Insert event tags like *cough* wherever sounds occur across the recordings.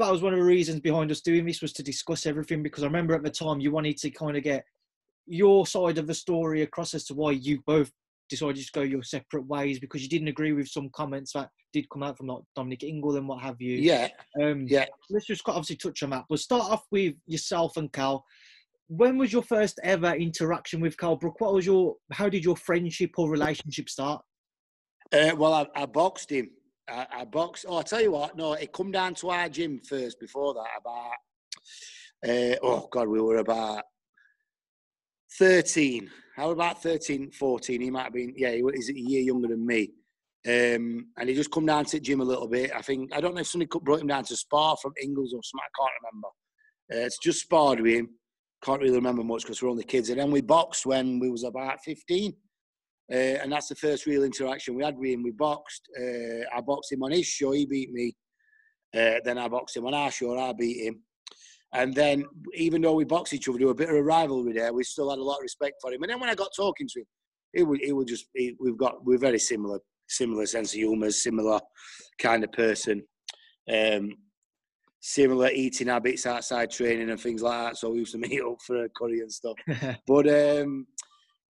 that was one of the reasons behind us doing this was to discuss everything because I remember at the time you wanted to kind of get your side of the story across as to why you both decided to go your separate ways because you didn't agree with some comments that did come out from like Dominic Ingle and what have you. Yeah. Um, Yeah. Let's just obviously touch on that. We'll start off with yourself and Kell. When was your first ever interaction with Kell Brook? What was your? How did your friendship or relationship start? Uh, well, I, I boxed him. I, I. Oh, I tell you what. No, it come down to our gym first. Before that, about uh, oh god, we were about thirteen. How about 13, 14? He might have been. Yeah, he was a year younger than me. Um, and he just come down to the gym a little bit. I think I don't know if somebody brought him down to spar from Ingles or something. I can't remember. Uh, it's just sparred with him. Can't really remember much because we're only kids. And then we boxed when we was about fifteen. Uh, and that's the first real interaction we had with him. We boxed. Uh, I boxed him on his show. He beat me. Uh, then I boxed him on our show. I beat him. And then, even though we boxed each other, there was a bit of a rivalry there. We still had a lot of respect for him. And then when I got talking to him, he would, he would just. He, we've got. We're very similar. Similar sense of humour. Similar kind of person. Um, similar eating habits outside training and things like that. So we used to *laughs* meet up for a curry and stuff. *laughs* But um,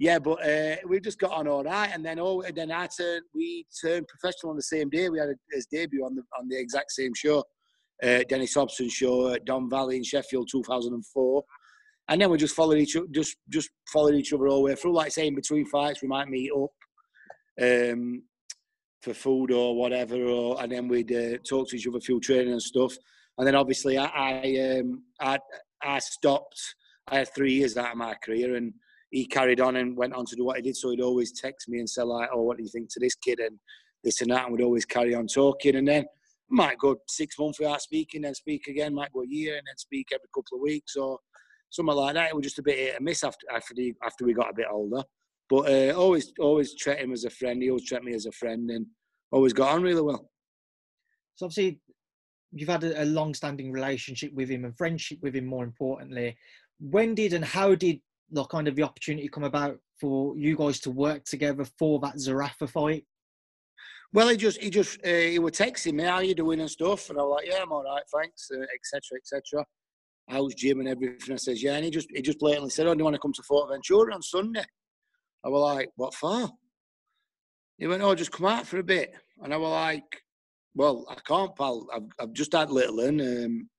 yeah, but uh, we just got on all right, and then oh, and then I turned. We turned professional on the same day. We had his debut on the on the exact same show, uh, Dennis Hobson show at Don Valley in Sheffield, 2004. And then we just followed each just just followed each other all the way through. Like saying between fights, we might meet up um, for food or whatever, or and then we'd uh, talk to each other through training and stuff. And then obviously I I, um, I I stopped. I had three years out of my career, and he carried on and went on to do what he did. So he'd always text me and say like, "Oh, what do you think to this kid?" and this and that, and we'd always carry on talking. And then might go six months without speaking, then speak again. Might go a year and then speak every couple of weeks or something like that. It was just a bit hit and miss after after, the, after we got a bit older. But uh, always always treat him as a friend. He always treated me as a friend, and always got on really well. So obviously, you've had a, a long-standing relationship with him and friendship with him. More importantly, when did and how did the kind of the opportunity come about for you guys to work together for that Zerafa fight? Well, he just he just uh, he was texting me, "How you doing?" and stuff, and I was like, "Yeah, I'm all right, thanks," etc. etc. How's gym and everything? I says, "Yeah," and he just he just blatantly said, "Oh, do you want to come to Fuerteventura on Sunday?" I was like, "What for?" He went, "Oh, just come out for a bit," and I was like, "Well, I can't, pal. I've I've just had little, and um,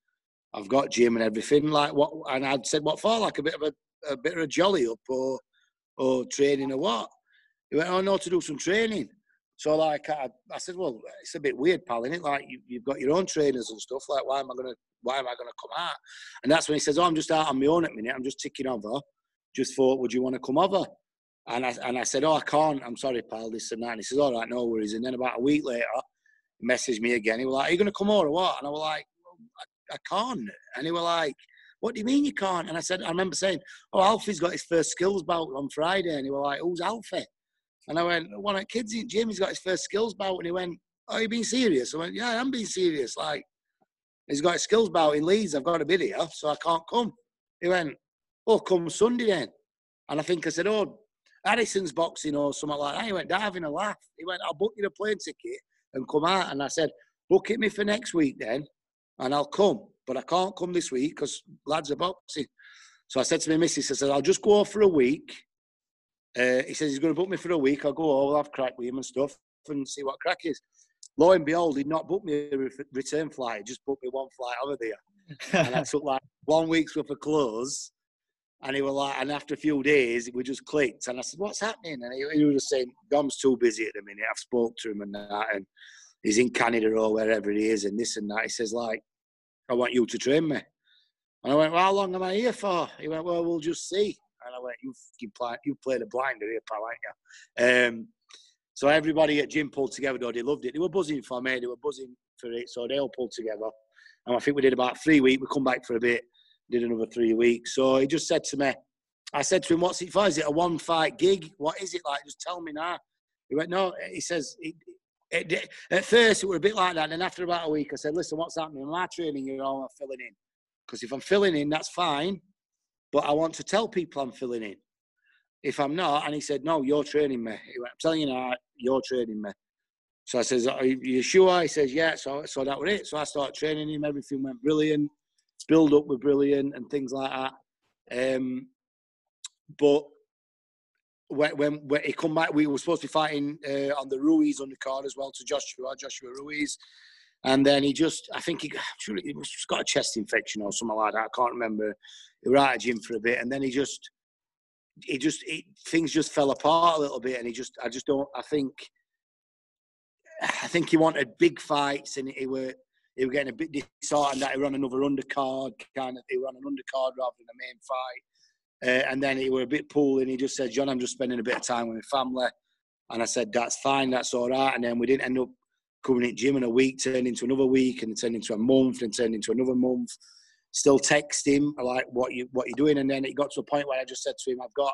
I've got gym and everything. Like what?" And I'd said, "What for?" Like a bit of a a bit of a jolly up or or training or what? He went, "Oh no, to do some training." So like I, I said, well, it's a bit weird, pal, isn't it? Like you, you've got your own trainers and stuff. Like why am I gonna why am I gonna come out? And that's when he says, oh, I'm just out on my own at minute. I'm just ticking over. Just thought, would you want to come over? And I and I said, oh, I can't. I'm sorry, pal. This and that. And he says, all right, no worries. And then about a week later, he messaged me again. He was like, are you gonna come over or what? And I was like, I, I can't. And he was like. What do you mean you can't? And I said, I remember saying, Oh, Alfie's got his first skills bout on Friday. And he was like, Who's Alfie? And I went, one of the kids in gym, he's got his first skills bout. And he went, oh, you being serious? I went, yeah, I'm being serious. Like, he's got his skills bout in Leeds. I've got a video, so I can't come. He went, oh, come Sunday then. And I think I said, oh, Addison's boxing or something like that. He went, having a laugh. He went, I'll book you a plane ticket and come out. And I said, book it me for next week then, and I'll come. But I can't come this week because lads are boxing. So I said to my missus, I said, I'll just go off for a week. Uh, he says he's going to book me for a week. I'll go over, I'll have crack with him and stuff and see what crack is. Lo and behold, he'd not booked me a re- return flight. He just booked me one flight over there. and I *laughs* took like one week's worth of clothes. And he was like, and after a few days, we just clicked. And I said, what's happening? And he, he was just saying, Dom's too busy at the minute. I've spoke to him and that. And he's in Canada or wherever he is and this and that. He says, like, I want you to train me. And I went, well, how long am I here for? He went, well, we'll just see. And I went, you fucking play, you played a blinder here, pal, ain't you? Um, so everybody at gym pulled together, though. They loved it. They were buzzing for me. They were buzzing for it. So they all pulled together. And I think we did about three weeks. We come back for a bit, did another three weeks. So he just said to me, I said to him, what's it for? Is it a one fight gig? What is it like? Just tell me now. He went, no. He says, it, at first it was a bit like that. And then after about a week, I said, listen, what's happening? Am I training you or am I filling in? Because if I'm filling in, that's fine. But I want to tell people I'm filling in. If I'm not, and he said, no, you're training me. He went, I'm telling you now, you're training me. So I says, Are you sure? He says, Yeah. So, so that was it. So I started training him. Everything went brilliant. Build up were brilliant and things like that. Um, but when, when, when he come back, we were supposed to be fighting uh, on the Ruiz undercard as well to Joshua, Joshua Ruiz. And then he just, I think he, he just got a chest infection or something like that. I can't remember. He was out of gym for a bit, and then he just, he just, he, things just fell apart a little bit, and he just, I just don't, I think, I think he wanted big fights, and he were, he were getting a bit disheartened that he ran another undercard, kind of, he ran an undercard rather than a main fight. Uh, and then he were a bit pool, and he just said, John, I'm just spending a bit of time with my family. And I said, that's fine, that's all right. And then we didn't end up coming at gym in a week, turned into another week, and turned into a month, and turned into another month. Still text him like what you what you're doing, and then it got to a point where I just said to him, I've got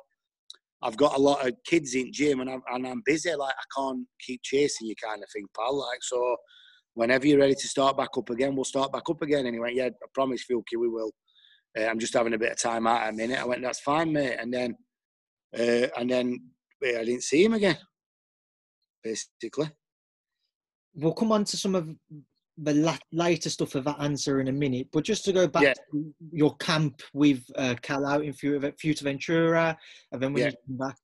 I've got a lot of kids in gym, and I'm and I'm busy. Like I can't keep chasing you, kind of thing, pal. Like so, whenever you're ready to start back up again, we'll start back up again. And he went, Yeah, I promise, Filky, we will. Uh, I'm just having a bit of time out at a minute. I went, That's fine, mate. And then uh, and then I didn't see him again, basically we'll come on to some of the later stuff of that answer in a minute. But just to go back yeah. to your camp with uh, Kell out in Fuerteventura, and then when yeah. you come back,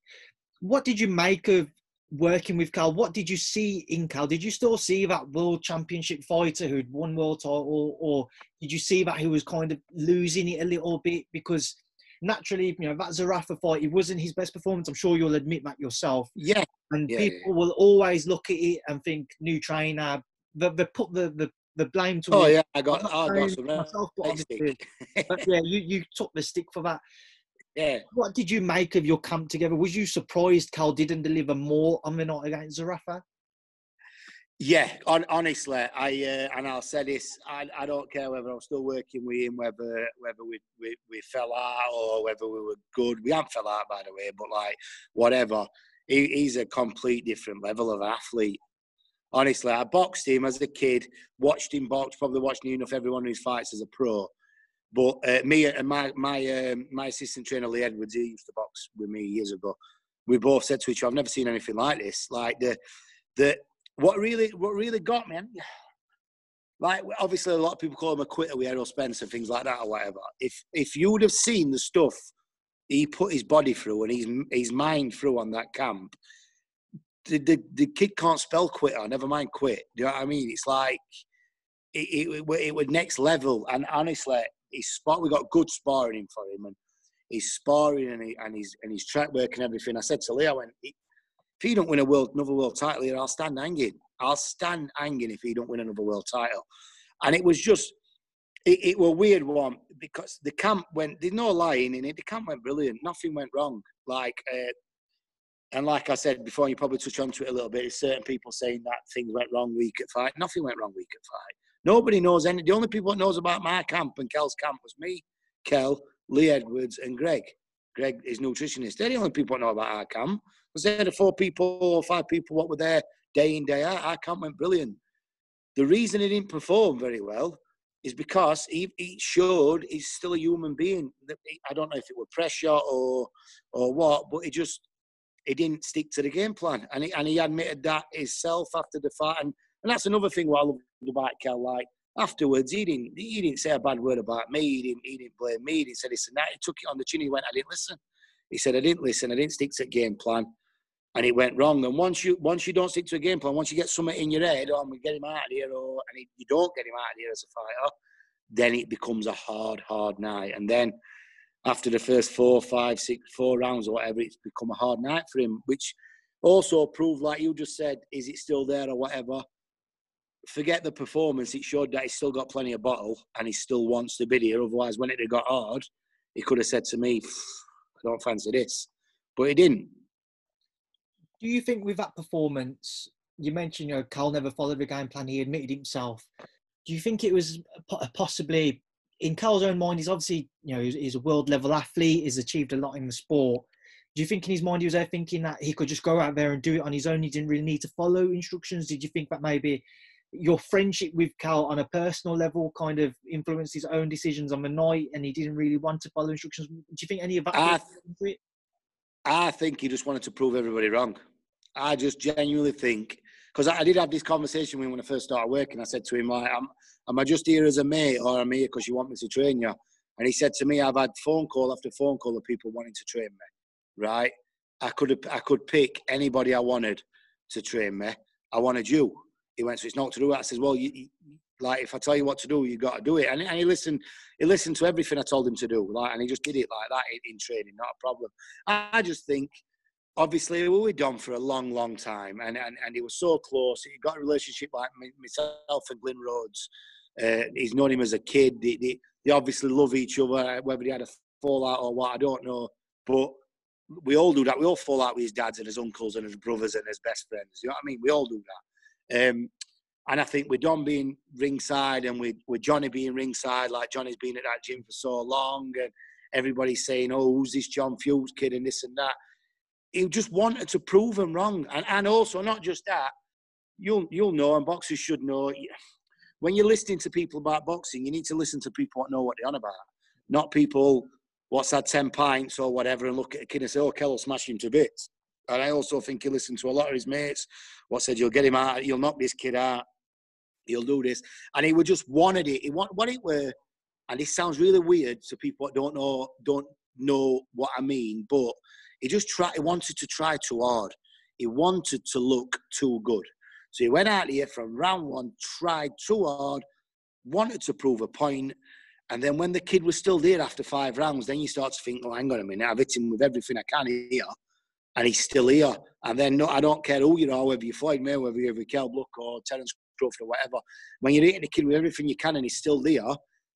what did you make of working with Kell? What did you see in Kell? Did you still see that world championship fighter who'd won world title, or did you see that he was kind of losing it a little bit because? Naturally, you know that Zerafa fight, it wasn't his best performance. I'm sure you'll admit that yourself. Yeah, and yeah, people yeah. will always look at it and think new trainer. They, they put the, the, the blame to. Oh yeah, I got, I got some uh, myself, but, but yeah, you, you took the stick for that. Yeah. What did you make of your camp together? Was you surprised Carl didn't deliver more on the night against Zerafa? Yeah, on, honestly, I uh, and I'll say this: I, I don't care whether I'm still working with him, whether whether we, we we fell out or whether we were good. We haven't fell out, by the way, but like whatever he, he's a complete different level of athlete. Honestly, I boxed him as a kid, watched him box, probably watched enough every one of his fights as a pro. But uh, me and my my um, my assistant trainer Lee Edwards, he used to box with me years ago. We both said to each other, "I've never seen anything like this." Like the the what really what really got me. Like obviously, a lot of people call him a quitter with Errol Spence and things like that or whatever. If if you would have seen the stuff he put his body through and his his mind through on that camp. The, the, the kid can't spell quitter, never mind quit. Do you know what I mean? It's like it, it, it, it was next level. And honestly, he's spot. We got good sparring in for him, and he's sparring and, he, and he's and his track work and everything. I said to Lee, I went, if he don't win a world another world title here, I'll stand hanging. I'll stand hanging if he don't win another world title. And it was just it, it was weird one because the camp went. There's no lying in it. The camp went brilliant. Nothing went wrong. Like, uh, and like I said before, you probably touched onto it a little bit. There's certain people saying that things went wrong week at fight. Nothing went wrong week at fight. Nobody knows any. The only people that knows about my camp and Kell's camp was me, Kell, Lee Edwards, and Greg. Greg is nutritionist. They're the only people that know about our camp. Was there the four people or five people what were there day in day out? Our camp went brilliant. The reason he didn't perform very well is because he, he showed he's still a human being. I don't know if it were pressure or or what, but he just he didn't stick to the game plan, and he and he admitted that himself after the fight. And, and that's another thing what I love about Kell. Like afterwards, he didn't he didn't say a bad word about me. He didn't he didn't blame me. He didn't say this and that. He took it on the chin. He went, I didn't listen. He said, I didn't listen. I didn't stick to the game plan. And it went wrong. And once you once you don't stick to a game plan, once you get something in your head, oh, I'm gonna get him out of here, or and you don't get him out of here as a fighter, then it becomes a hard, hard night. And then after the first four, five, six, four rounds or whatever, it's become a hard night for him, which also proved, like you just said, is it still there or whatever? Forget the performance. It showed that he's still got plenty of bottle and he still wants to be here. Otherwise, when it had got hard, he could have said to me, I don't fancy this. But he didn't do you think with that performance, you mentioned, you know, Carl never followed the game plan. He admitted himself. Do you think it was possibly in Carl's own mind? He's obviously, you know, he's, a world level athlete. He's achieved a lot in the sport. Do you think in his mind he was there thinking that he could just go out there and do it on his own? He didn't really need to follow instructions. Did you think that maybe your friendship with Kell on a personal level kind of influenced his own decisions on the night, and he didn't really want to follow instructions? Do you think any of that? I, I think he just wanted to prove everybody wrong. I just genuinely think because I, I, did have this conversation with him when I first started working. I said to him, like, am, am I just here as a mate or am I here because you want me to train you? And he said to me, I've had phone call after phone call of people wanting to train me, right? I could I could pick anybody I wanted to train me. I wanted you. He went, so it's not to do that. I says, well, you, like if I tell you what to do, you got to do it. And, and, he listened. He listened to everything I told him to do. Like, and he just did it like that in, in training. Not a problem. I, I just think, obviously, we were done for a long, long time, and and and he was so close. He got a relationship like myself and Glyn Rhodes. Uh, he's known him as a kid. They, they, they obviously love each other. Whether he had a fallout or what, I don't know. But we all do that. We all fall out with his dads and his uncles and his brothers and his best friends. You know what I mean? We all do that. Um, and I think with Dom being ringside and with, with Johnny being ringside, like Johnny's been at that gym for so long, and everybody's saying, "Oh, who's this John Fewkes kid?" and this and that. He just wanted to prove them wrong, and and also not just that. You'll you'll know, and boxers should know. When you're listening to people about boxing, you need to listen to people that know what they're on about, not people what's had 10 pints or whatever and look at a kid and say, oh, Kell will smash him to bits. And I also think he listened to a lot of his mates what said, you'll get him out, you'll knock this kid out, he'll do this. And he would just wanted it. He want what it were, and this sounds really weird to people that don't know, don't know what I mean, but he just tried, he wanted to try too hard. He wanted to look too good. So he went out here from round one, tried too hard, wanted to prove a point, and then when the kid was still there after five rounds, then you start to think, oh, hang on a minute, I've hit him with everything I can here, and he's still here. And then no, I don't care who you are, whether you're Floyd Mayweather, whether you're Kell Brook or Terence Crawford or whatever. When you're hitting the kid with everything you can and he's still there,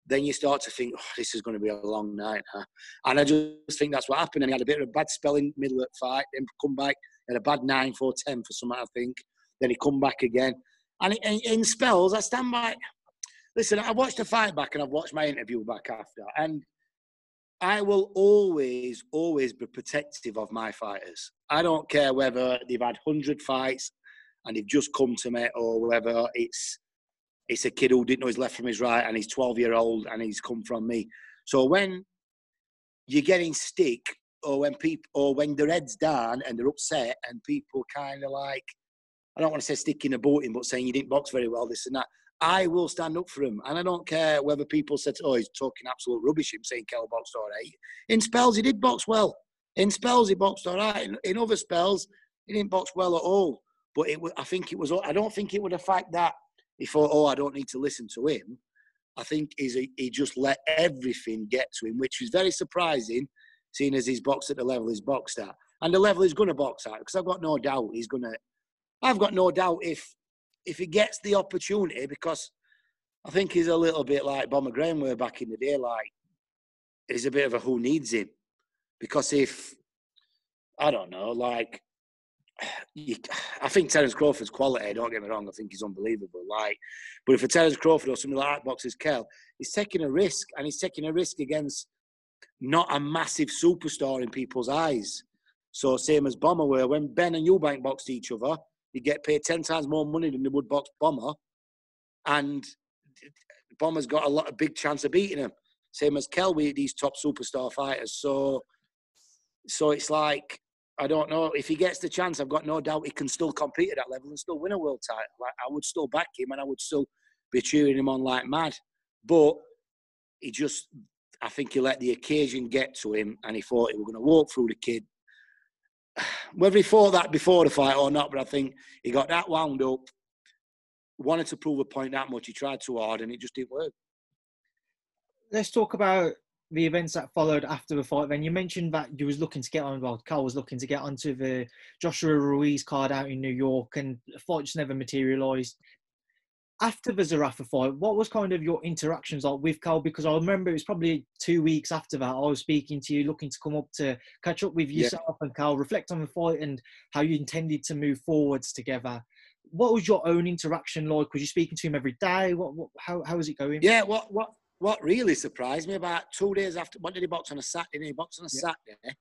then you start to think, oh, this is going to be a long night. Huh? And I just think that's what happened. And he had a bit of a bad spell in middle of the fight, then come back, had a bad 9 4 10 for something, I think. Then he come back again. And in, in spells, I stand by listen, I watched the fight back and I've watched my interview back after, and I will always, always be protective of my fighters. I don't care whether they've had hundred fights and they've just come to me, or whether it's it's a kid who didn't know his left from his right and he's 12 year old and he's come from me. So when you're getting stick, or when people, or when their head's down and they're upset, and people kind of like, I don't want to say sticking a boat in, but saying you didn't box very well, this and that. I will stand up for him. And I don't care whether people said, oh, he's talking absolute rubbish, him saying Kell boxed all right. In spells, he did box well. In spells, he boxed all right. In, in other spells, he didn't box well at all. But it, I think it was, I don't think it would affect that he thought, oh, I don't need to listen to him. I think he just let everything get to him, which is very surprising, seeing as he's boxed at the level he's boxed at. And the level he's going to box at, because I've got no doubt he's going to, I've got no doubt if if he gets the opportunity, because I think he's a little bit like Bomber Graham were back in the day, like he's a bit of a who needs him. Because if I don't know, like *sighs* you, *sighs* I think Terence Crawford's quality. Don't get me wrong. I think he's unbelievable. Like, but if a Terence Crawford or something like Boxes Kell, he's taking a risk, and he's taking a risk against not a massive superstar in people's eyes. So same as Bomber were when Benn and Eubank boxed each other you get paid 10 times more money than the Woodbox Bomber. And Bomber's got a lot of big chance of beating him. Same as Kelby, these top superstar fighters. So, so it's like, I don't know. If he gets the chance, I've got no doubt he can still compete at that level and still win a world title. Like, I would still back him and I would still be cheering him on like mad. But he just, I think he let the occasion get to him and he thought he was going to walk through the kid, whether he thought that before the fight or not, but I think he got that wound up, wanted to prove a point that much. He tried too hard and it just didn't work. Let's talk about the events that followed after the fight. Then you mentioned that you was looking to get on. Well, Carl was looking to get onto the Joshua Ruiz card out in New York, and the fight just never materialised after the Zerafa fight, what was kind of your interactions like with Carl? Because I remember it was probably two weeks after that I was speaking to you, looking to come up to catch up with yourself yeah. and Carl, reflect on the fight and how you intended to move forwards together. What was your own interaction like? Was you speaking to him every day? What, what how how was it going? Yeah, what what what really surprised me about two days after what did he box on a Saturday? He boxed on a yeah. Saturday.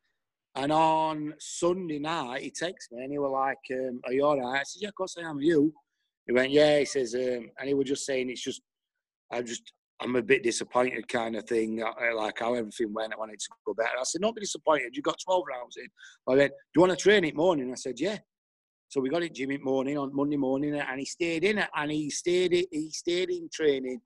And on Sunday night, he texted me and he was like, um, "Are you all right?" I said, "Yeah, of course I am. Are you?" He went, yeah. He says, um, and he was just saying, it's just, I just, I'm a bit disappointed, kind of thing. Like how everything went, I wanted to go better. I said, not be disappointed. You got 12 rounds in. I went, do you want to train it morning? I said, yeah. So we got it gym in morning on Monday morning, and he stayed in it, and he stayed he stayed in training.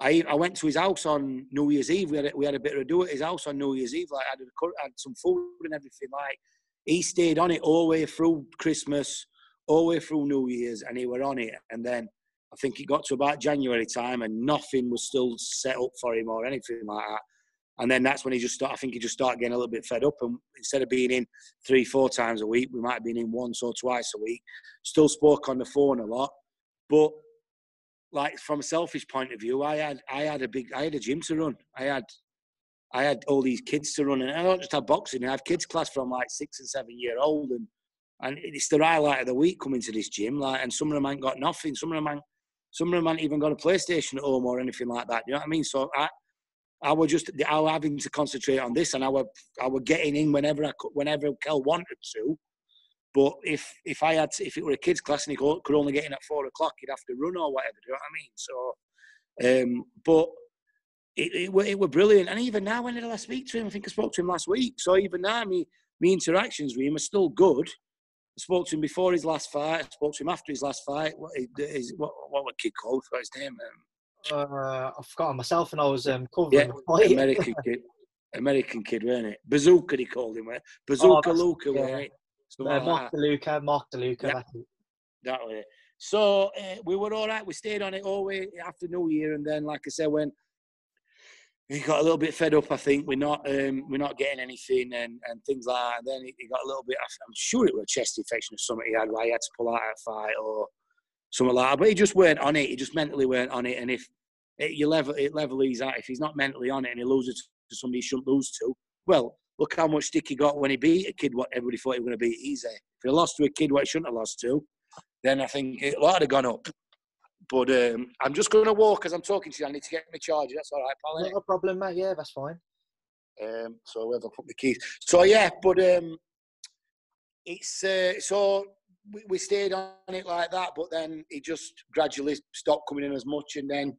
I I went to his house on New Year's Eve. We had a, we had a bit of a do at his house on New Year's Eve. Like I had, a, had some food and everything. Like he stayed on it all the way through Christmas, all the way through New Year's, and he were on it. And then I think it got to about January time, and nothing was still set up for him or anything like that. And then that's when he just started, I think he just started getting a little bit fed up. And instead of being in three, four times a week, we might have been in once or twice a week. Still spoke on the phone a lot. But like from a selfish point of view, I had I had a big I had a gym to run. I had I had all these kids to run and I don't just have boxing, I have kids class from like six and seven year old and and it's the highlight of the week coming to this gym. Like and some of them ain't got nothing. Some of them ain't some of them ain't even got a PlayStation at home or anything like that. You know what I mean? So I I was just I was having to concentrate on this, and I was I was getting in whenever I could, whenever Kell wanted to. But if if I had to, if it were a kids class and he could only get in at four o'clock, he'd have to run or whatever. Do you know what I mean? So, um, but it, it, it were brilliant. And even now, when did I speak to him? I think I spoke to him last week. So even now, me me interactions with him are still good. I spoke to him before his last fight. I spoke to him after his last fight. What is what what what kid called? What's his name? Um, uh, I've forgotten myself, and I was um, covering. Yeah, American *laughs* kid, American kid, weren't it? Bazooka, he called him, right? Bazooka oh, Luca, yeah. right? Uh, Mark DeLuca, Mark DeLuca. Yeah, that way. So uh, we were all right. We stayed on it all way after New Year, and then, like I said, when he got a little bit fed up, I think we're not um, we're not getting anything and, and things like that. And then he, he got a little bit. I'm sure it was a chest infection or something he had, why he had to pull out of a fight or something like that. But he just weren't on it. He just mentally weren't on it. And if it, you level it level he's at, if he's not mentally on it and he loses to somebody he shouldn't lose to, well, look how much stick he got when he beat a kid what everybody thought he was going to beat easy. If he lost to a kid what he shouldn't have lost to, then I think it would have gone up. But um, I'm just going to walk as I'm talking to you. I need to get my charger. That's all right, pal. No problem, mate. Yeah, that's fine. Um, so I put the keys? So yeah, but um, it's uh, so we, we stayed on it like that, but then he just gradually stopped coming in as much, and then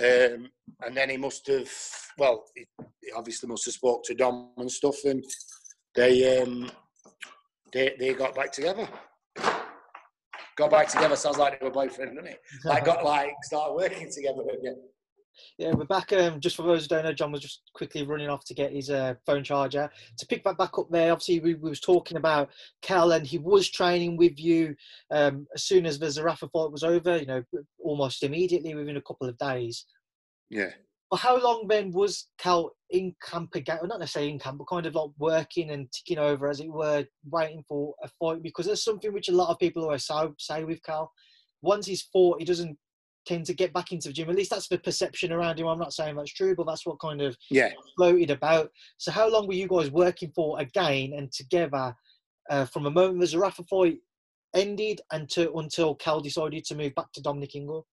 um, and then he must have well, he, he, obviously must have spoke to Dom and stuff, and they um, they they got back together. Got back together sounds like they were boyfriend, doesn't it? *laughs* Like got like started working together again. Yeah, we're back. Um, just for those who don't know, John was just quickly running off to get his uh, phone charger. To pick that back up there, obviously we, we was talking about Kell, and he was training with you um, as soon as the Zerafa fight was over. You know, almost immediately within a couple of days. Yeah. But how long then was Kell in camp again? Well, not necessarily in camp, but kind of like working and ticking over, as it were, waiting for a fight. Because there's something which a lot of people always say with Kell. Once he's fought, he doesn't tend to get back into the gym. At least that's the perception around him. I'm not saying that's true, but that's what kind of yeah floated about. So how long were you guys working for again and together uh, from the moment the Zerafa fight ended and until until Kell decided to move back to Dominic Ingle?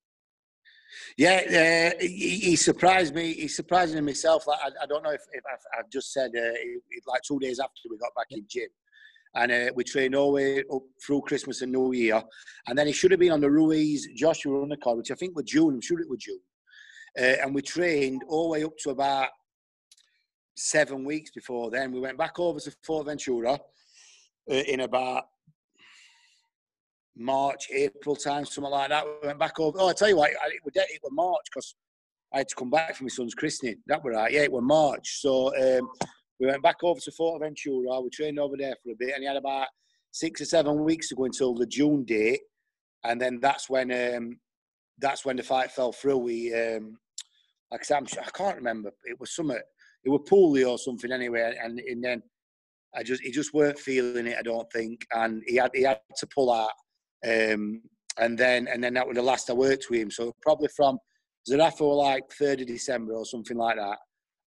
Yeah, uh, he, he, surprised me. He surprised me myself. Like, I, I don't know if, if I've, I've, just said uh, like two days after we got back in gym, and uh, we trained all the way up through Christmas and New Year. And then he should have been on the Ruiz Joshua undercard, which I think was June. I'm sure it was June. Uh, and we trained all the way up to about seven weeks before then. We went back over to Fuerteventura uh, in about March, April time, something like that. We went back over. Oh, I tell you what, it was, it was March because I had to come back for my son's christening. That was right. Yeah, it was March. So um, we went back over to Fuerteventura. We trained over there for a bit, and he had about six or seven weeks to go until the June date, and then that's when um, that's when the fight fell through. We, um, like I said, I'm, I can't remember. It was something. It was poorly or something anyway, and, and then I just he just weren't feeling it. I don't think, and he had he had to pull out. Um, and then and then that was the last I worked with him. So probably from Zerafa like third of December or something like that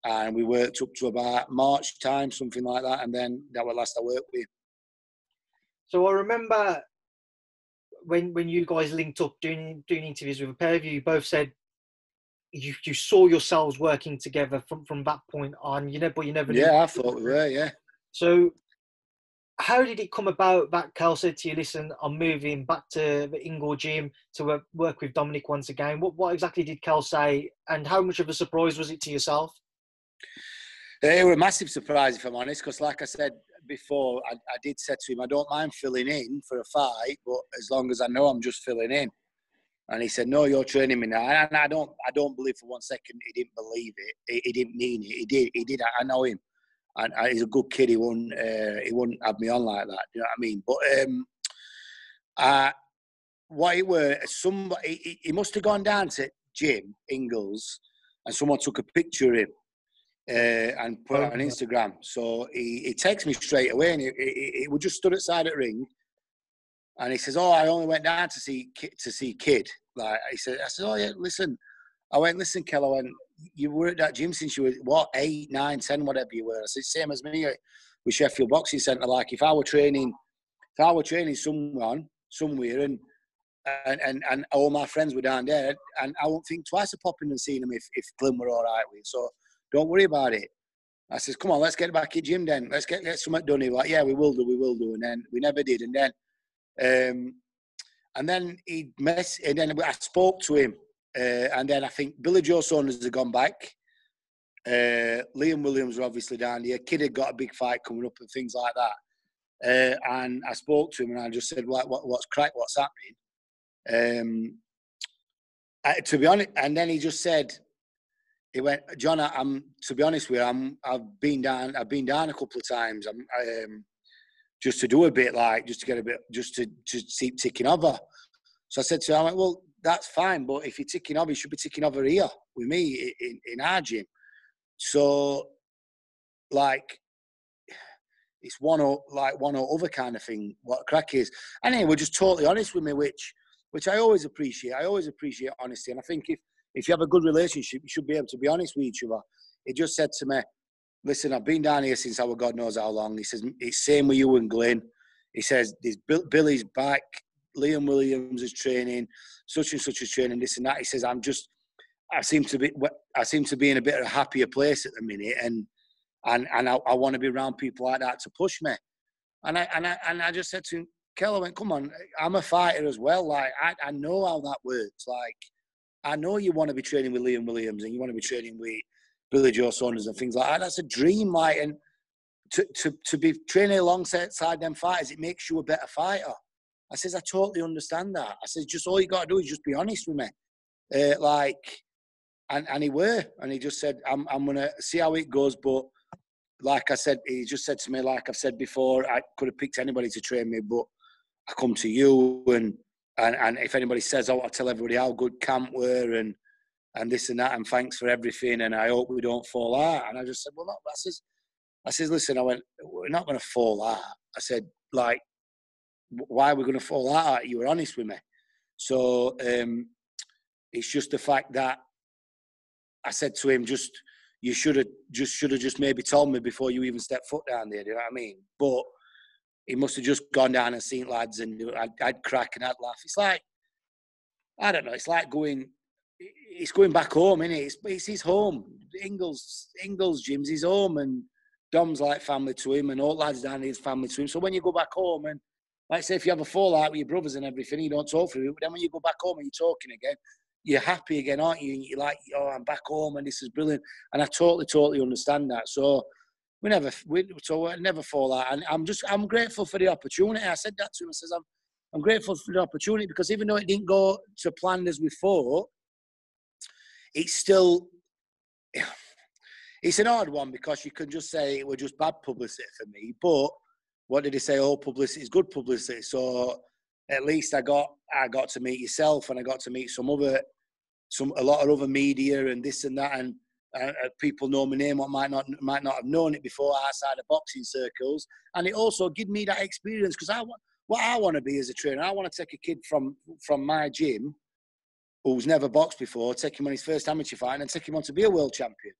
and we worked up to about March time, something like that, and then that was the last I worked with. So I remember when when you guys linked up doing doing interviews with a pair of you, you both said you you saw yourselves working together from from that point on. You know, but you never. Yeah, I thought we were. Yeah. So, how did it come about that Kell said to you, "Listen, I'm moving back to the Ingle gym to work with Dominic once again"? What what exactly did Kell say, and how much of a surprise was it to yourself? It was a massive surprise, if I'm honest, because like I said, before, I, I did say to him, I don't mind filling in for a fight, but as long as I know I'm just filling in. And he said, "No, you're training me now." And I don't, I don't believe for one second he didn't believe it. He, he didn't mean it. He did. He did. I know him, and he's a good kid. He wouldn't, uh, he wouldn't have me on like that. You know what I mean? But um, uh, what it were, somebody, he, he must have gone down to gym Ingles, and someone took a picture of him uh, and put it on Instagram. So he, he texts me straight away, and he, he, he was just stood outside at ring, and he says, "Oh, I only went down to see to see Kid." Like he said, I said, "Oh yeah, listen." I went, "Listen, Kell, I went, you were at that gym since you were what eight, nine, ten, whatever you were." I said, "Same as me with Sheffield Boxing Centre. Like if I were training, if I were training someone somewhere and." And, and and all my friends were down there, and I won't think twice of popping and seeing them if, if Glyn were all right with. It. So don't worry about it. I says, come on, let's get back at gym then. Let's get, get something done. He like, yeah, we will do, we will do. And then we never did. And then um, and then he mess, and then I spoke to him, uh, and then I think Billy Joe Saunders had gone back. Uh, Liam Williams were obviously down here. Kid had got a big fight coming up and things like that. Uh, and I spoke to him and I just said, what, what, what's crack? What's happening? Um, I, to be honest, and then he just said, he went, John, I, am to be honest with you, I'm, I've been down, I've been down a couple of times. I'm, I, um, just to do a bit like just to get a bit just to just keep ticking over. So I said to him, I went, well, that's fine, but if you're ticking over, you should be ticking over here with me in, in our gym. So, like, it's one or like one or other kind of thing. What crack is, and we're just totally honest with me, which which I always appreciate. I always appreciate honesty, and I think if if you have a good relationship, you should be able to be honest with each other. He just said to me, listen, I've been down here since our God knows how long. He says, it's same with you and Glyn. He says, there's Billy's back, Liam Williams is training, such and such is training, this and that. He says, I'm just, I seem to be, I seem to be in a bit of a happier place at the minute, and and and I, I want to be around people like that to push me. And I and I and I just said to him, Keller went, come on, I'm a fighter as well. Like I, I know how that works. Like I know you want to be training with Liam Williams and you want to be training with Billy Joe Saunders and things like that. That's a dream, like, and to, to, to be training alongside them fighters, it makes you a better fighter. I says, I totally understand that. I says, just all you got to do is just be honest with me. Uh, like, and, and he were, and he just said, I'm, I'm going to see how it goes. But like I said, he just said to me, like I've said before, I could have picked anybody to train me, but I come to you. And, and, and if anybody says, oh, I'll tell everybody how good camp were and, and this and that, and thanks for everything, and I hope we don't fall out. And I just said, well, no, I says, I says, listen, I went, we're not going to fall out. I said, like, why are we going to fall out? You were honest with me. So um, it's just the fact that I said to him, just you should have just should have just maybe told me before you even stepped foot down there. Do you know what I mean? But he must have just gone down and seen lads, and I'd, I'd crack and I'd laugh. It's like I don't know. It's like going he's going back home, isn't it? It's, it's his home. Ingles, Ingles gym's his home, and Dom's like family to him, and all lads down his family to him. So when you go back home, and like say, if you have a fallout with your brothers and everything, you don't talk for it. But then when you go back home and you're talking again, you're happy again, aren't you? You're like, oh, I'm back home, and this is brilliant. And I totally, totally understand that. So we never, we, so never fall out. And I'm just, I'm grateful for the opportunity. I said that to him. I says, I'm, I'm grateful for the opportunity because even though it didn't go to plan as we thought, it's still *sighs* it's an odd one because you can just say it was just bad publicity for me. But what did he say? All publicity is good publicity. So at least I got I got to meet yourself and I got to meet some other some a lot of other media and this and that and uh people know my name what might not might not have known it before outside of boxing circles and it also gave me that experience because I want what I want to be as a trainer I want to take a kid from from my gym who's never boxed before, take him on his first amateur fight and take him on to be a world champion.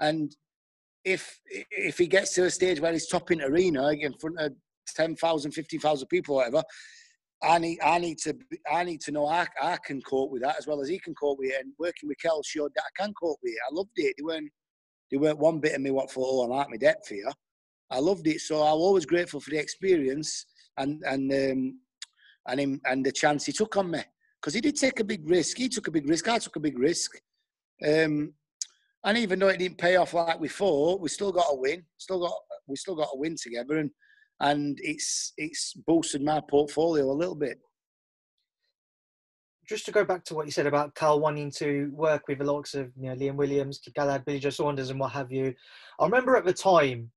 And if if he gets to a stage where he's topping arena in front of 10,000, 15,000 people, whatever, I need I need to I need to know I, I can cope with that as well as he can cope with it. And working with Kell showed that I can cope with it. I loved it. They weren't they weren't one bit of me what for oh I'm out my depth here. I loved it. So I'm always grateful for the experience and and um, and him and the chance he took on me because he did take a big risk. He took a big risk. I took a big risk. Um, and even though it didn't pay off like we thought, we still got a win. Still got we still got a win together. And and it's it's boosted my portfolio a little bit. Just to go back to what you said about Kell wanting to work with the likes of you know Liam Williams, Galahad, Billy Joe Saunders, and what have you. I remember at the time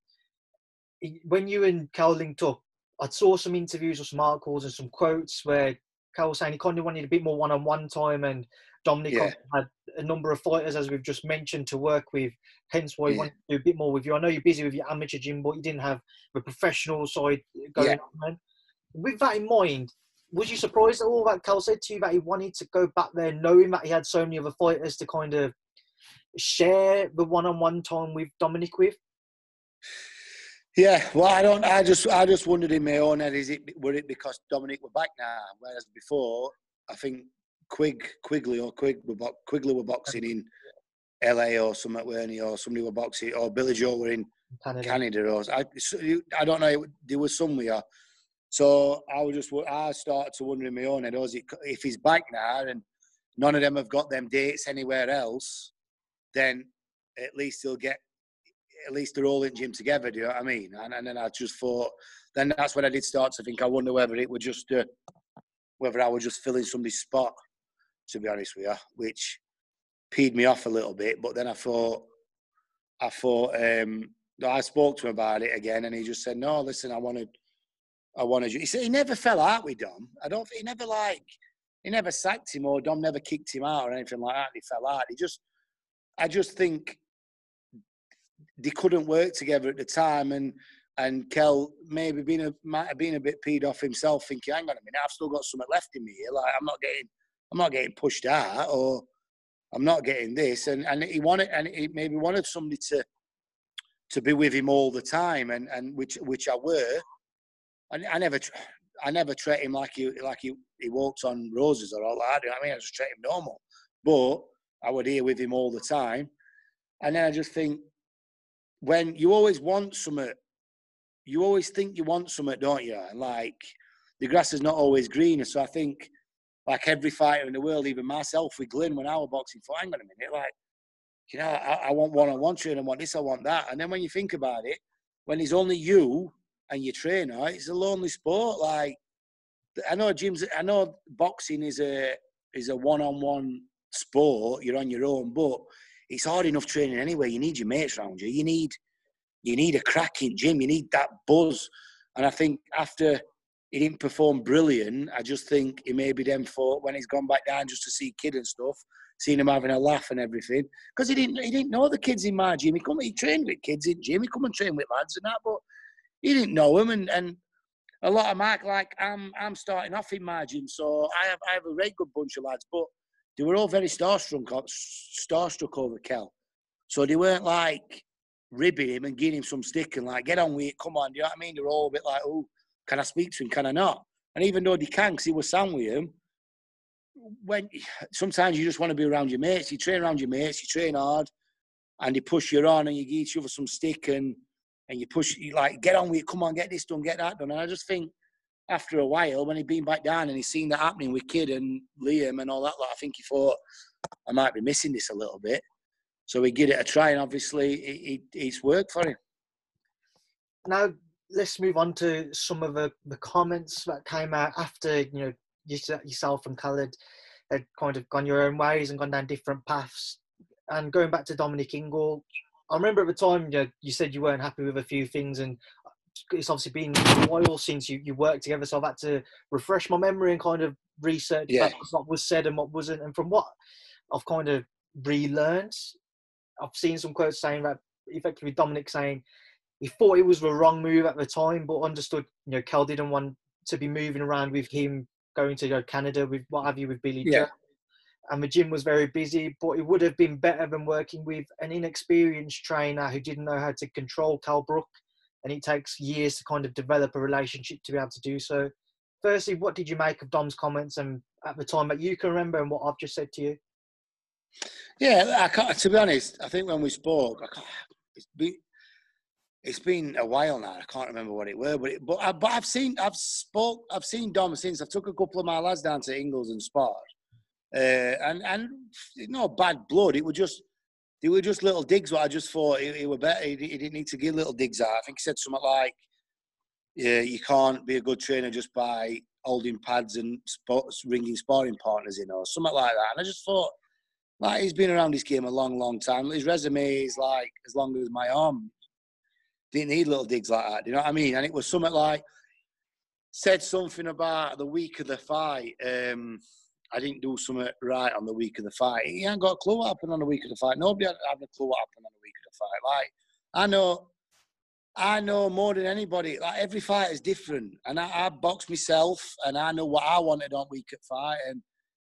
when you and Kell linked up, I saw some interviews or some articles and some quotes where Kell was saying he kind of wanted a bit more one-on-one time, and Dominic yeah. had a number of fighters, as we've just mentioned, to work with. Hence why he yeah. wanted to do a bit more with you. I know you're busy with your amateur gym, but you didn't have the professional side going yeah. on. With that in mind, was you surprised at all that Kell said to you that he wanted to go back there, knowing that he had so many other fighters to kind of share the one-on-one time with Dominic with? Yeah, well, I don't. I just, I just wondered in my own head, is it were it because Dominic were back now, whereas before, I think Quig, Quigley or Quig were bo- Quigley were boxing in LA or somewhere, weren't or somebody were boxing, or Billy Joe were in Canada, Canada or I, I don't know. There was somewhere. So I was just, I started to wonder in my own head, oh, it, if he's back now and none of them have got them dates anywhere else, then at least he'll get at least they're all in gym together. Do you know what I mean? And, and then I just thought, then that's when I did start to think. I wonder whether it would just, uh, whether I was just filling somebody's spot. To be honest with you, which peed me off a little bit. But then I thought, I thought, um, I spoke to him about it again, and he just said, "No, listen, I wanted, I wanted you." He said he never fell out with Dom. I don't. He never like, he never sacked him or Dom never kicked him out or anything like that. He fell out. He just, I just think they couldn't work together at the time, and and Kell maybe been a might have been a bit peed off himself, thinking, "Hang on a minute, I've still got something left in me here. Like I'm not getting, I'm not getting pushed out, or I'm not getting this." And and he wanted, and he maybe wanted somebody to to be with him all the time, and and which which I were. I, I never. I never treat him like he like he, he walked on roses or all that. I mean, I just treat him normal. But I would hear with him all the time. And then I just think when you always want something, you always think you want something, don't you? And like the grass is not always greener. So I think, like every fighter in the world, even myself with Glyn when I was boxing, for hang on a minute, like, you know, I, I want one on one training, I want this, I want that. And then when you think about it, when it's only you and your trainer, it's a lonely sport. Like, I know gyms, I know boxing is a is a one on one sport. You're on your own, but it's hard enough training anyway. You need your mates around you. You need you need a cracking gym. You need that buzz. And I think after he didn't perform brilliant, I just think he maybe then thought when he's gone back down just to see kid and stuff, seeing him having a laugh and everything, because he didn't he didn't know the kids in my gym. He come he trained with kids in gym. He come and train with lads and that, but he didn't know them. And and a lot of Mark like I'm I'm starting off in my gym, so I have I have a very good bunch of lads, but they were all very starstruck, uh, starstruck over Kell. So they weren't like ribbing him and giving him some stick and like, get on with it, come on. Do you know what I mean? They're all a bit like, oh, can I speak to him? Can I not? And even though they can, because he was sound with him, when sometimes you just want to be around your mates. You train around your mates, you train hard, and they push you on and you give each other some stick and and you push you like get on with it, come on, get this done, get that done. And I just think after a while, when he'd been back down and he's seen that happening with Kid and Liam and all that, I think he thought, I might be missing this a little bit. So we give it a try, and obviously it, it, it's worked for him. Now, let's move on to some of the, the comments that came out after, you know, yourself and Khaled had kind of gone your own ways and gone down different paths. And going back to Dominic Ingle, I remember at the time you, know, you said you weren't happy with a few things, and it's obviously been a while since you, you worked together, so I've had to refresh my memory and kind of research yeah. what was said and what wasn't. And from what I've kind of relearned, I've seen some quotes saying that effectively Dominic saying he thought it was the wrong move at the time, but understood, you know, Kell didn't want to be moving around with him going to you know, Canada with what have you with Billy yeah. Joe. And the gym was very busy, but it would have been better than working with an inexperienced trainer who didn't know how to control Kell Brook and it takes years to kind of develop a relationship to be able to do so. Firstly, what did you make of Dom's comments and at the time that you can remember and what I've just said to you? Yeah, I can't, to be honest, I think when we spoke, it's been it's been a while now. I can't remember what it were, but it, but I, but I've seen I've spoke I've seen Dom since. I took a couple of my lads down to Ingles and Sport, uh, and and no bad blood. It was just they were just little digs. What I just thought he, he were better. He, he, didn't need to give little digs out. I think he said something like, yeah, you can't be a good trainer just by holding pads and spots, ringing sparring partners in or something like that. And I just thought, like, he's been around this game a long, long time. His resume is like as long as my arm. Didn't need little digs like that. Do you know what I mean? And it was something like said something about the week of the fight. Um, I didn't do something right on the week of the fight. He ain't got a clue what happened on the week of the fight. Nobody had, had a clue what happened on the week of the fight. Like I know, I know more than anybody. Like every fight is different, and I, I box myself, and I know what I wanted on week of fight, and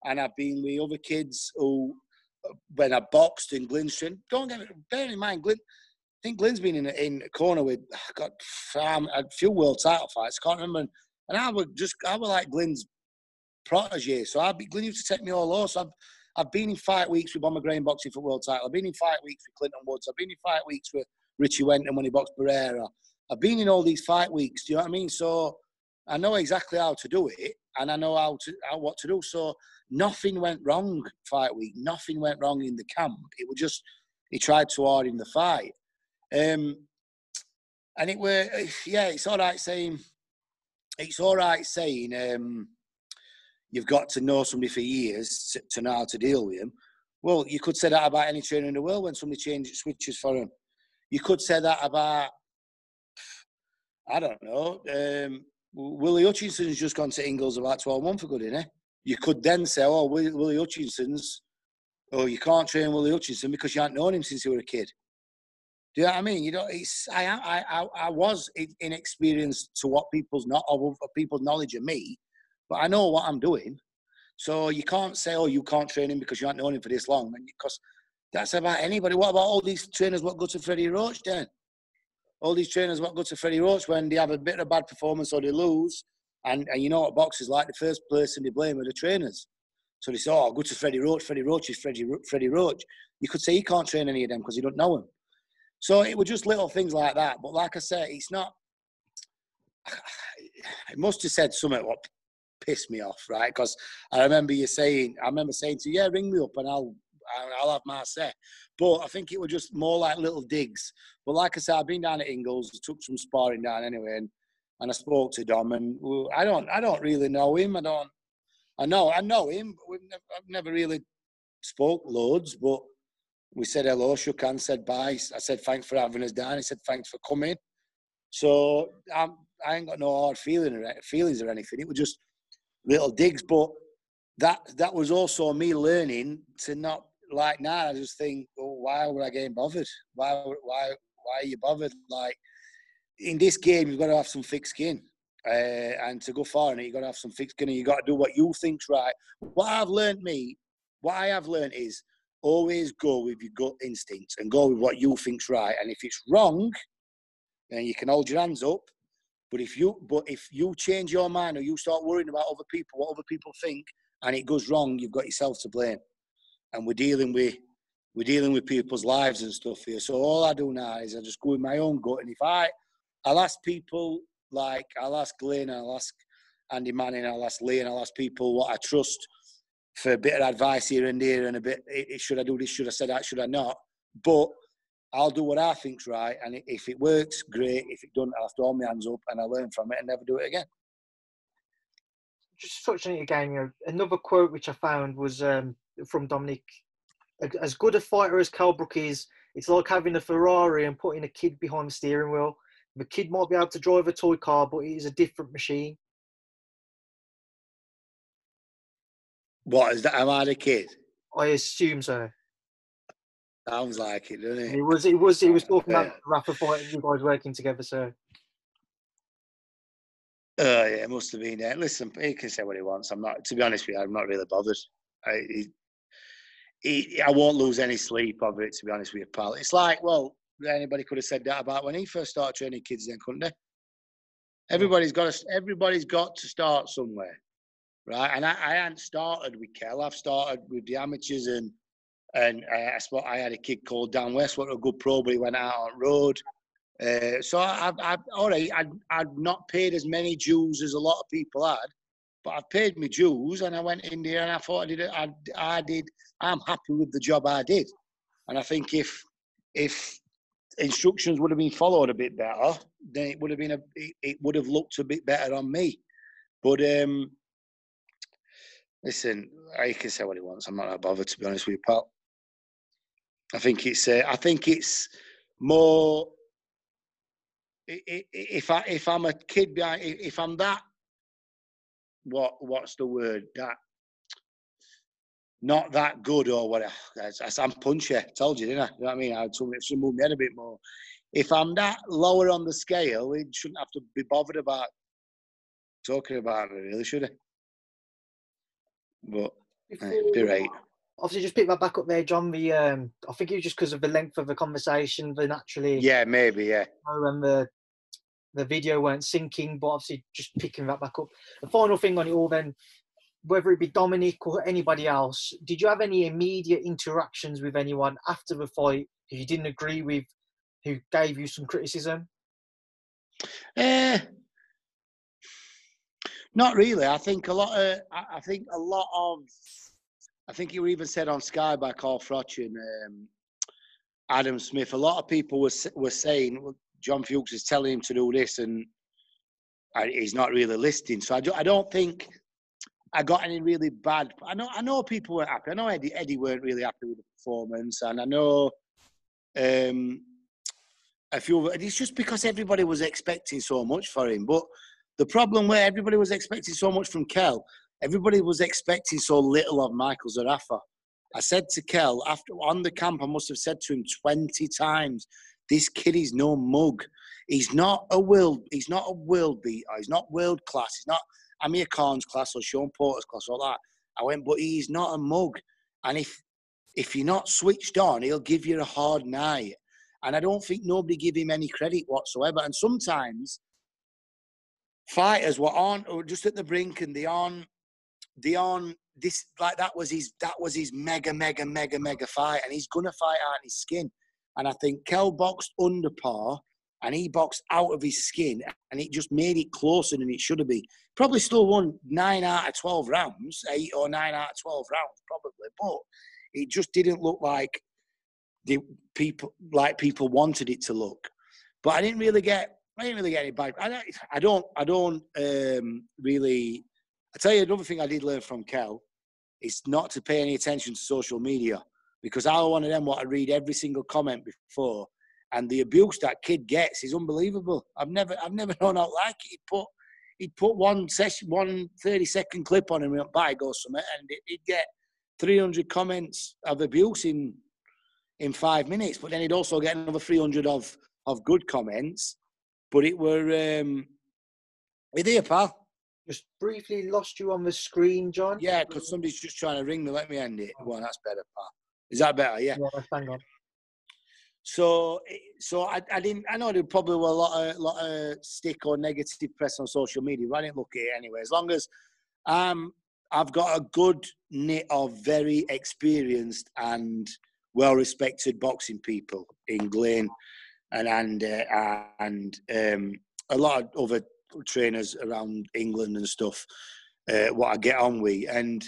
and I've been with other kids who, when I boxed in Glinstone, don't get me, bear in mind, Glyn, I think Glyn's been in in a corner with *sighs* got a few world title fights. Can't remember. And I would just, I would like Glyn's protege. So I'd be, Glyn used to take me all over. So I've, I've been in fight weeks with Bomber Graham boxing for world title. I've been in fight weeks with Clinton Woods. I've been in fight weeks with Richie Wenton when he boxed Barrera. I've been in all these fight weeks. Do you know what I mean? So I know exactly how to do it, and I know how to how, what to do. So nothing went wrong fight week. Nothing went wrong in the camp. It was just he tried too hard in the fight. Um, and it were yeah, it's all right saying it's all right saying um, you've got to know somebody for years to, to, know how to deal with them. Well, you could say that about any trainer in the world when somebody changes switches for them. You could say that about I don't know. Um, Willy Hutchinson's just gone to Ingle's about 12 months ago, didn't he? You could then say, oh, Willy Hutchinson's, oh, you can't train Willy Hutchinson because you haven't known him since you were a kid. Do you know what I mean? You know, it's I I I, was inexperienced to what people's not of people's knowledge of me, but I know what I'm doing. So you can't say, oh, you can't train him because you haven't known him for this long, because that's about anybody. What about all these trainers? What go to Freddie Roach then? All these trainers what go to Freddie Roach when they have a bit of a bad performance or they lose, and, and you know what boxers like the first person they blame are the trainers. So they say, oh, go to Freddie Roach. Freddie Roach is Freddie, Freddie Roach. You could say he can't train any of them because you don't know him. So it was just little things like that. But like I said, it's not. *sighs* It must have said something what pissed me off, right? Because I remember you saying, I remember saying to you, yeah, ring me up and I'll I'll have my say. But I think it was just more like little digs. But like I said, I've been down at Ingle's, took some sparring down anyway, and, and I spoke to Dom, and I don't I don't really know him. I don't. I know I know him. We've never, I've never really spoke loads, but we said hello, shook hands, said bye. I said thanks for having us down. He said thanks for coming. So I'm, I ain't got no hard feeling or feelings or anything. It was just little digs, but that that was also me learning to not like now. I just think, oh, why would I get bothered? Why why why are you bothered? Like in this game, you've got to have some thick skin. Uh, and to go far in it, you've got to have some thick skin and you've got to do what you think's right. What I've learned, me, what I have learned is always go with your gut instincts and go with what you think's right. And if it's wrong, then you can hold your hands up. But if you but if you change your mind or you start worrying about other people, what other people think, and it goes wrong, you've got yourself to blame. And we're dealing with we're dealing with people's lives and stuff here. So all I do now is I just go with my own gut. And if I I'll ask people like I'll ask Glenn, I'll ask Andy Manning, I'll ask Lee, and I'll ask people what I trust for a bit of advice here and there and a bit, it should I do this, should I say that, should I not? But I'll do what I think's right, and if it works, great. If it doesn't, I'll throw my hands up and I'll learn from it and never do it again. Just touching it again, you know, another quote which I found was um, from Dominic. As good a fighter as Kell Brook is, it's like having a Ferrari and putting a kid behind the steering wheel. The kid might be able to drive a toy car, but it is a different machine. What is that? Am I the kid? I assume so. Sounds like it, doesn't it? It was. It was. He was talking about Rafa fight and you guys working together. So. Oh yeah, it must have been. Yeah. Listen, he can say what he wants. I'm not. To be honest with you, I'm not really bothered. I, he, he, I won't lose any sleep over it. To be honest with you, pal. It's like, well, anybody could have said that about when he first started training kids, then couldn't they? Everybody's got to. Everybody's got to start somewhere right? And I, I hadn't started with Kell. I've started with the amateurs, and and uh, I spot I had a kid called Dan West, what a good pro, but he went out on road. Uh, so I've, I've. I'd, I'd not paid as many dues as a lot of people had, but I've paid my dues, and I went in there and I thought I did. I, I did. I'm happy with the job I did, and I think if if instructions would have been followed a bit better, then it would have been a it, it would have looked a bit better on me. But um, listen, I can say what he wants. I'm not that bothered to be honest with you, pal. I think it's uh, I think it's more if I if I'm a kid behind if I'm that what what's the word that not that good or whatever. I'm punchy. Told you, didn't I? You know what I mean? I told me to move my head a bit more. If I'm that lower on the scale, it shouldn't have to be bothered about talking about it, really, should it? But uh, be right. Obviously, just pick that back up there, John. The um, I think it was just because of the length of the conversation, the naturally. Yeah, maybe. Yeah. And the the video weren't syncing, but obviously just picking that back up. The final thing on it all, then, whether it be Dominic or anybody else, did you have any immediate interactions with anyone after the fight who you didn't agree with, who gave you some criticism? Uh, not really. I think a lot of. I think a lot of. I think you were even said on Sky by Carl Froch and um, Adam Smith. A lot of people were were saying well, John Fewkes is telling him to do this, and he's not really listening. So I, do, I don't think I got any really bad. I know I know people weren't happy. I know Eddie Eddie weren't really happy with the performance, and I know um, a few. It's just because everybody was expecting so much for him, but the problem where everybody was expecting so much from Kell, everybody was expecting so little of Michael Zerafa. I said to Kell after on the camp, I must have said to him twenty times, "This kid is no mug. He's not a world. He's not a world beater. He's not world class. He's not Amir Khan's class or Shawn Porter's class or that." I went, but he's not a mug. And if if you're not switched on, he'll give you a hard night. And I don't think nobody give him any credit whatsoever. And sometimes fighters were on or just at the brink and they on they on this like that was his that was his mega mega mega mega fight and he's gonna fight out his skin and I think Kell boxed under par and he boxed out of his skin and it just made it closer than it should have been. Probably still won nine out of twelve rounds, eight or nine out of twelve rounds, probably, but it just didn't look like the people like people wanted it to look. But I didn't really get I didn't really get any bad. I don't. I don't. I don't um, really. I tell you another thing I did learn from Kell is not to pay any attention to social media because I one of them what I read every single comment before, and the abuse that kid gets is unbelievable. I've never. I've never *laughs* known out like it. He'd put. He'd put one session, one 30 second clip on him by go something, and he'd get 300 comments of abuse in in five minutes. But then he'd also get another 300 of of good comments but it were um, with here, pal. Just briefly lost you on the screen, John. Yeah, because somebody's just trying to ring me. Let me end it. Well, that's better, pal. Is that better? Yeah. Yeah, hang on. So, so I, I didn't. I know there probably were a lot of lot of stick or negative press on social media, but I didn't look at it anyway. As long as um, I've got a good knit of very experienced and well-respected boxing people in Glyn and and uh, and um, a lot of other trainers around England and stuff. Uh, what I get on with, and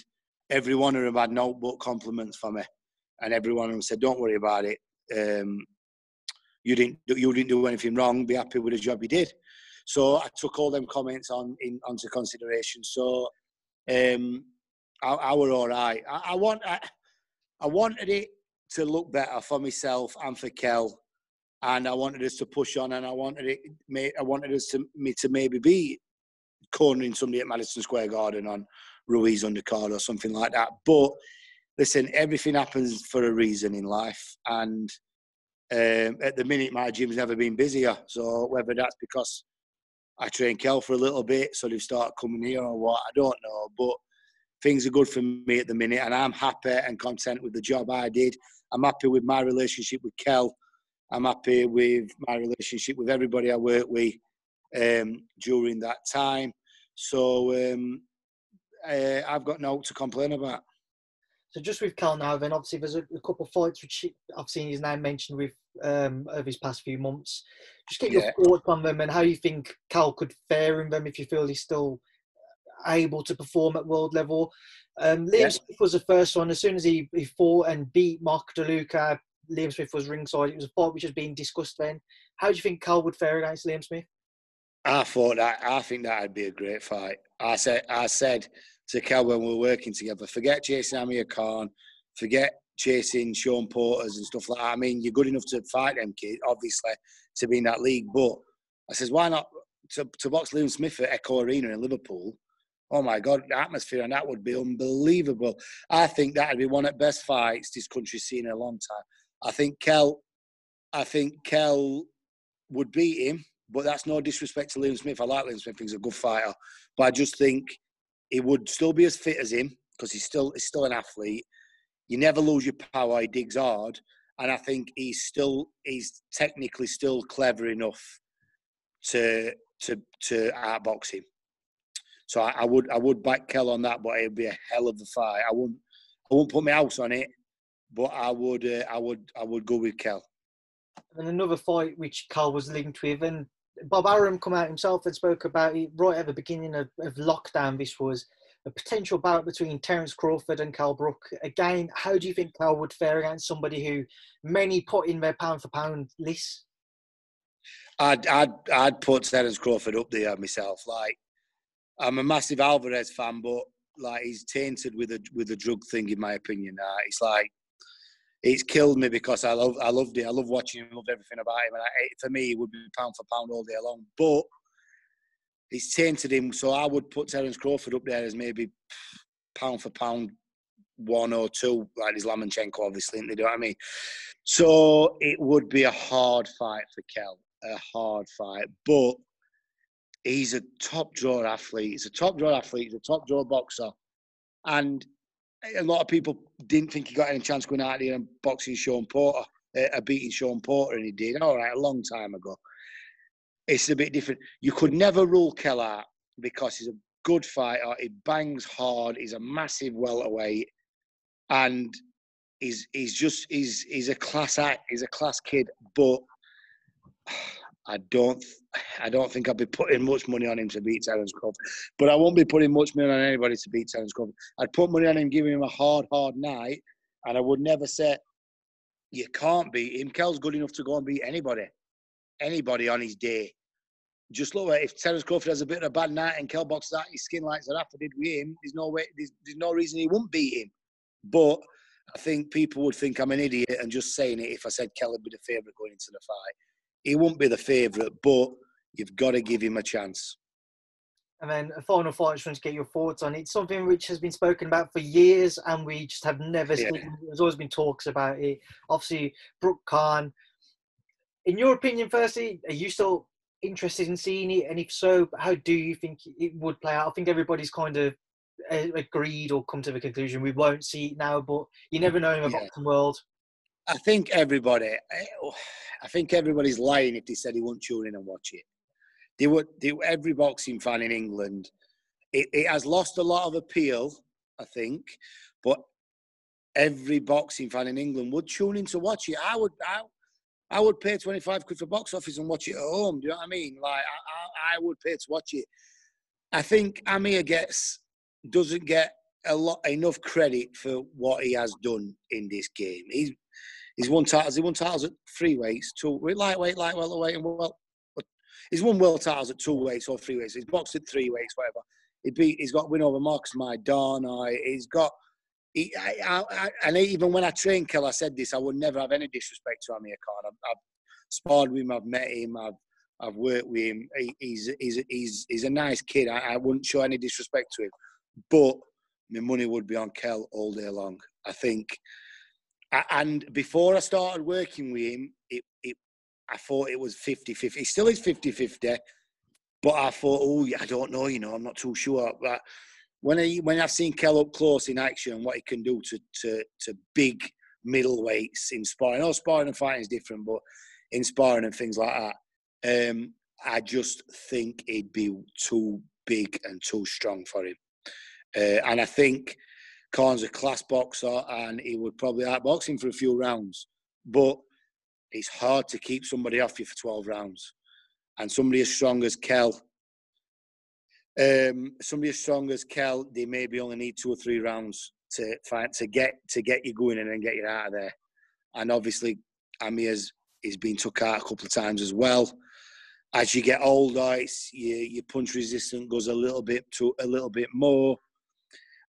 every one of them had notebook compliments for me, and every one of them said, "Don't worry about it. Um, you didn't you didn't do anything wrong. Be happy with the job you did." So I took all them comments on in onto consideration. So um, I, I were all right. I, I want I, I wanted it to look better for myself and for Kell and I wanted us to push on, and I wanted it. I wanted us to me to maybe be cornering somebody at Madison Square Garden on Ruiz undercard or something like that. But listen, everything happens for a reason in life, and um, at the minute my gym's never been busier. So whether that's because I train Kell for a little bit, so they've started coming here or what, I don't know. But things are good for me at the minute, and I'm happy and content with the job I did. I'm happy with my relationship with Kell I'm happy with my relationship with everybody I work with um, during that time. So um, uh, I've got no to complain about. So just with Kell now, then obviously there's a, a couple of fights which I've seen his name mentioned with um, over his past few months. Just get your thoughts on them and how you think Kell could fare in them if you feel he's still able to perform at world level. Um, Liam yeah. Smith was the first one. As soon as he, he fought and beat Mark DeLuca, Liam Smith was ringside. It was a fight which was being discussed then. How do you think Kell would fare against Liam Smith? I thought that I think that'd be a great fight. I said I said to Kell when we were working together, forget chasing Amir Khan, forget chasing Shawn Porters and stuff like that. I mean, you're good enough to fight them kids, obviously, to be in that league. But I says, why not to, to box Liam Smith at Echo Arena in Liverpool? Oh my God, the atmosphere and that would be unbelievable. I think that'd be one of the best fights this country's seen in a long time. I think Kell, I think Kell would beat him, but that's no disrespect to Liam Smith. I like Liam Smith; he's a good fighter, but I just think he would still be as fit as him because he's still he's still an athlete. You never lose your power. He digs hard, and I think he's still he's technically still clever enough to to to outbox him. So I, I, would I would back Kell on that, but it'd be a hell of a fight. I wouldn't I wouldn't put my house on it, but I would uh, I would I would go with Kell. And another fight which Kell was linked with, and Bob Arum come out himself and spoke about it right at the beginning of, of lockdown. This was a potential bout between Terence Crawford and Kell Brook. Again, how do you think Kell would fare against somebody who many put in their pound for pound list? I'd I'd I'd put Terence Crawford up there myself. Like I'm a massive Alvarez fan, but like he's tainted with a with a drug thing, in my opinion. Uh, it's like it's killed me because I love I loved it. I love watching him, loved everything about him, and I, for me, it would be pound for pound all day long. But it's tainted him, so I would put Terence Crawford up there as maybe pound for pound one or two, like his Lomachenko, obviously. You know what I mean? So it would be a hard fight for Kell, a hard fight, but he's a top draw athlete. He's a top draw athlete. He's a top draw boxer, and a lot of people didn't think he got any chance going out there and boxing Shawn Porter, uh, beating Shawn Porter, and he did. All right, a long time ago. It's a bit different. You could never rule Keller because he's a good fighter. He bangs hard. He's a massive welterweight, and he's he's just he's he's a class act. He's a class kid, but I don't I don't think I'd be putting much money on him to beat Terence Crawford. But I won't be putting much money on anybody to beat Terence Crawford. I'd put money on him giving him a hard, hard night, and I would never say you can't beat him. Kell's good enough to go and beat anybody. Anybody on his day. Just look at if Terence Crawford has a bit of a bad night and Kell boxes out his skin like Zerafa did with him, there's no way there's, there's no reason he won't beat him. But I think people would think I'm an idiot and just saying it if I said Kell would be the favourite going into the fight he won't be the favourite, but you've got to give him a chance. And then a final thought, I just want to get your thoughts on it. Something which has been spoken about for years, and we just have never yeah. seen. There's always been talks about it. Obviously, Brook Khan. In your opinion, firstly, are you still interested in seeing it? And if so, how do you think it would play out? I think everybody's kind of uh, agreed or come to the conclusion we won't see it now, but you never know in the yeah. boxing world. I think everybody, eh, I think everybody's lying if they said he won't tune in and watch it. They would, they, every boxing fan in England, it, it has lost a lot of appeal, I think, but every boxing fan in England would tune in to watch it. I would, I, I would pay 25 quid for box office and watch it at home. Do you know what I mean? Like, I, I, I would pay to watch it. I think Amir gets, doesn't get a lot enough credit for what he has done in this game. He's He's won titles. He won titles at three weights, two lightweight, light welterweight, and well. He's won world titles at two weights or three weights. He's boxed at three weights, whatever. He beat. He's got win over Marcos Maidana. He's got. He, I, I, and even when I trained Kell, I said this. I would never have any disrespect to Amir Khan. I've, I've sparred with him. I've met him. I've I've worked with him. He, he's he's he's he's a nice kid. I, I wouldn't show any disrespect to him, but my money would be on Kell all day long. I think and before I started working with him, it, it I thought it was 50 50. It still is 50 50. But I thought, oh, I don't know, you know, I'm not too sure. But when, I, when I've seen Kell up close in action, and what he can do to, to, to big middleweights in sparring, know sparring and fighting is different, but in sparring and things like that, um, I just think he'd be too big and too strong for him. Uh, and I think Khan's a class boxer and he would probably outbox him for a few rounds. But it's hard to keep somebody off you for 12 rounds. And somebody as strong as Kell, um, somebody as strong as Kell, they maybe only need two or three rounds to find to get to get you going and then get you out of there. and obviously Amir's he's been took out a couple of times as well. As you get older, it's your, your punch resistance goes a little bit to a little bit more,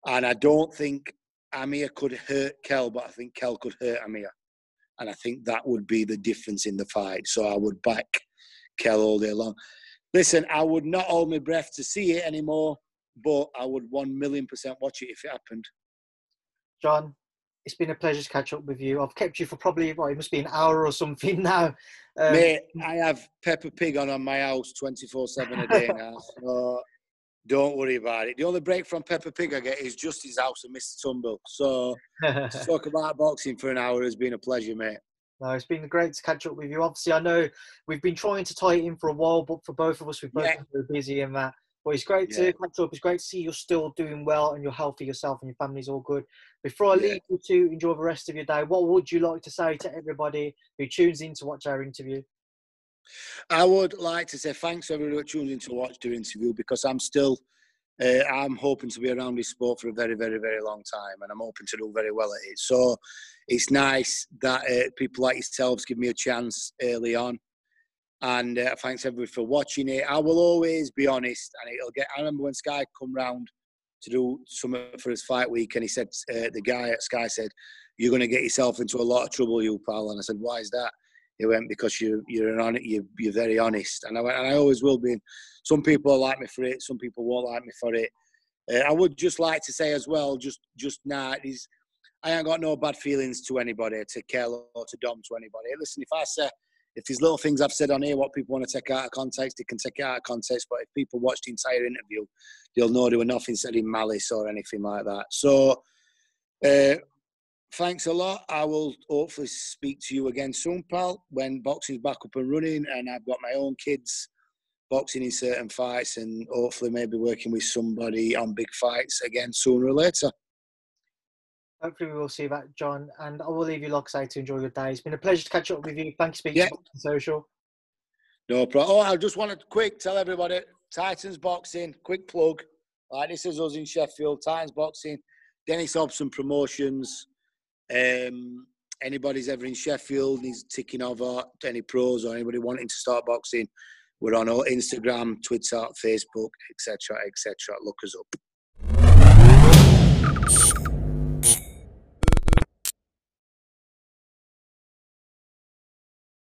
and I don't think Amir could hurt Kell, but I think Kell could hurt Amir, and I think that would be the difference in the fight. So I would back Kell all day long. Listen, I would not hold my breath to see it anymore, but I would one million percent watch it if it happened. John, it's been a pleasure to catch up with you. I've kept you for probably well, it must be an hour or something *laughs* now. Um, Mate, I have Peppa Pig on on my house twenty four seven a day now, so don't worry about it. The only break from Peppa Pig I get is just his house and Mr. Tumble. So *laughs* to talk about boxing for an hour has been a pleasure, mate. No, it's been great to catch up with you. Obviously, I know we've been trying to tie it in for a while, but for both of us, we've both yeah. been very busy and that. But it's great yeah. to catch up. It's great to see you're still doing well and you're healthy yourself and your family's all good. Before I yeah. leave you to enjoy the rest of your day, what would you like to say to everybody who tunes in to watch our interview? I would like to say thanks to everyone who in to watch the interview because I'm still, uh, I'm hoping to be around this sport for a very, very, very long time and I'm hoping to do very well at it. So it's nice that uh, people like yourselves give me a chance early on and uh, thanks everybody for watching it. I will always be honest, and it'll get. I remember when Sky come round to do something for his fight week, and he said, uh, the guy at Sky said, "You're going to get yourself into a lot of trouble, you pal." And I said, "Why is that?" He went, "Because you you're on it. You're, you're very honest." And I went, and I always will be. Some people like me for it. Some people won't like me for it. Uh, I would just like to say as well, just just now, nah, I ain't got no bad feelings to anybody, to Kell or to Dom, to anybody. Listen, if I say if there's little things I've said on here, what people want to take out of context, they can take it out of context. But if people watch the entire interview, they'll know there were nothing said in malice or anything like that. So, uh, thanks a lot. I will hopefully speak to you again soon, pal, when boxing's back up and running and I've got my own kids boxing in certain fights and hopefully maybe working with somebody on big fights again sooner or later hopefully we will see that, John. And I will leave you, like I say, to enjoy your day. It's been a pleasure to catch up with you. Thank you, speaking yeah. social. No problem. Oh, I just want to quick tell everybody Titans Boxing, quick plug. Like this is us in Sheffield, Titans Boxing, Dennis Hobson Promotions. Um, anybody's ever in Sheffield needs ticking over any pros or anybody wanting to start boxing, we're on Instagram, Twitter, Facebook, etc., etc. Look us up.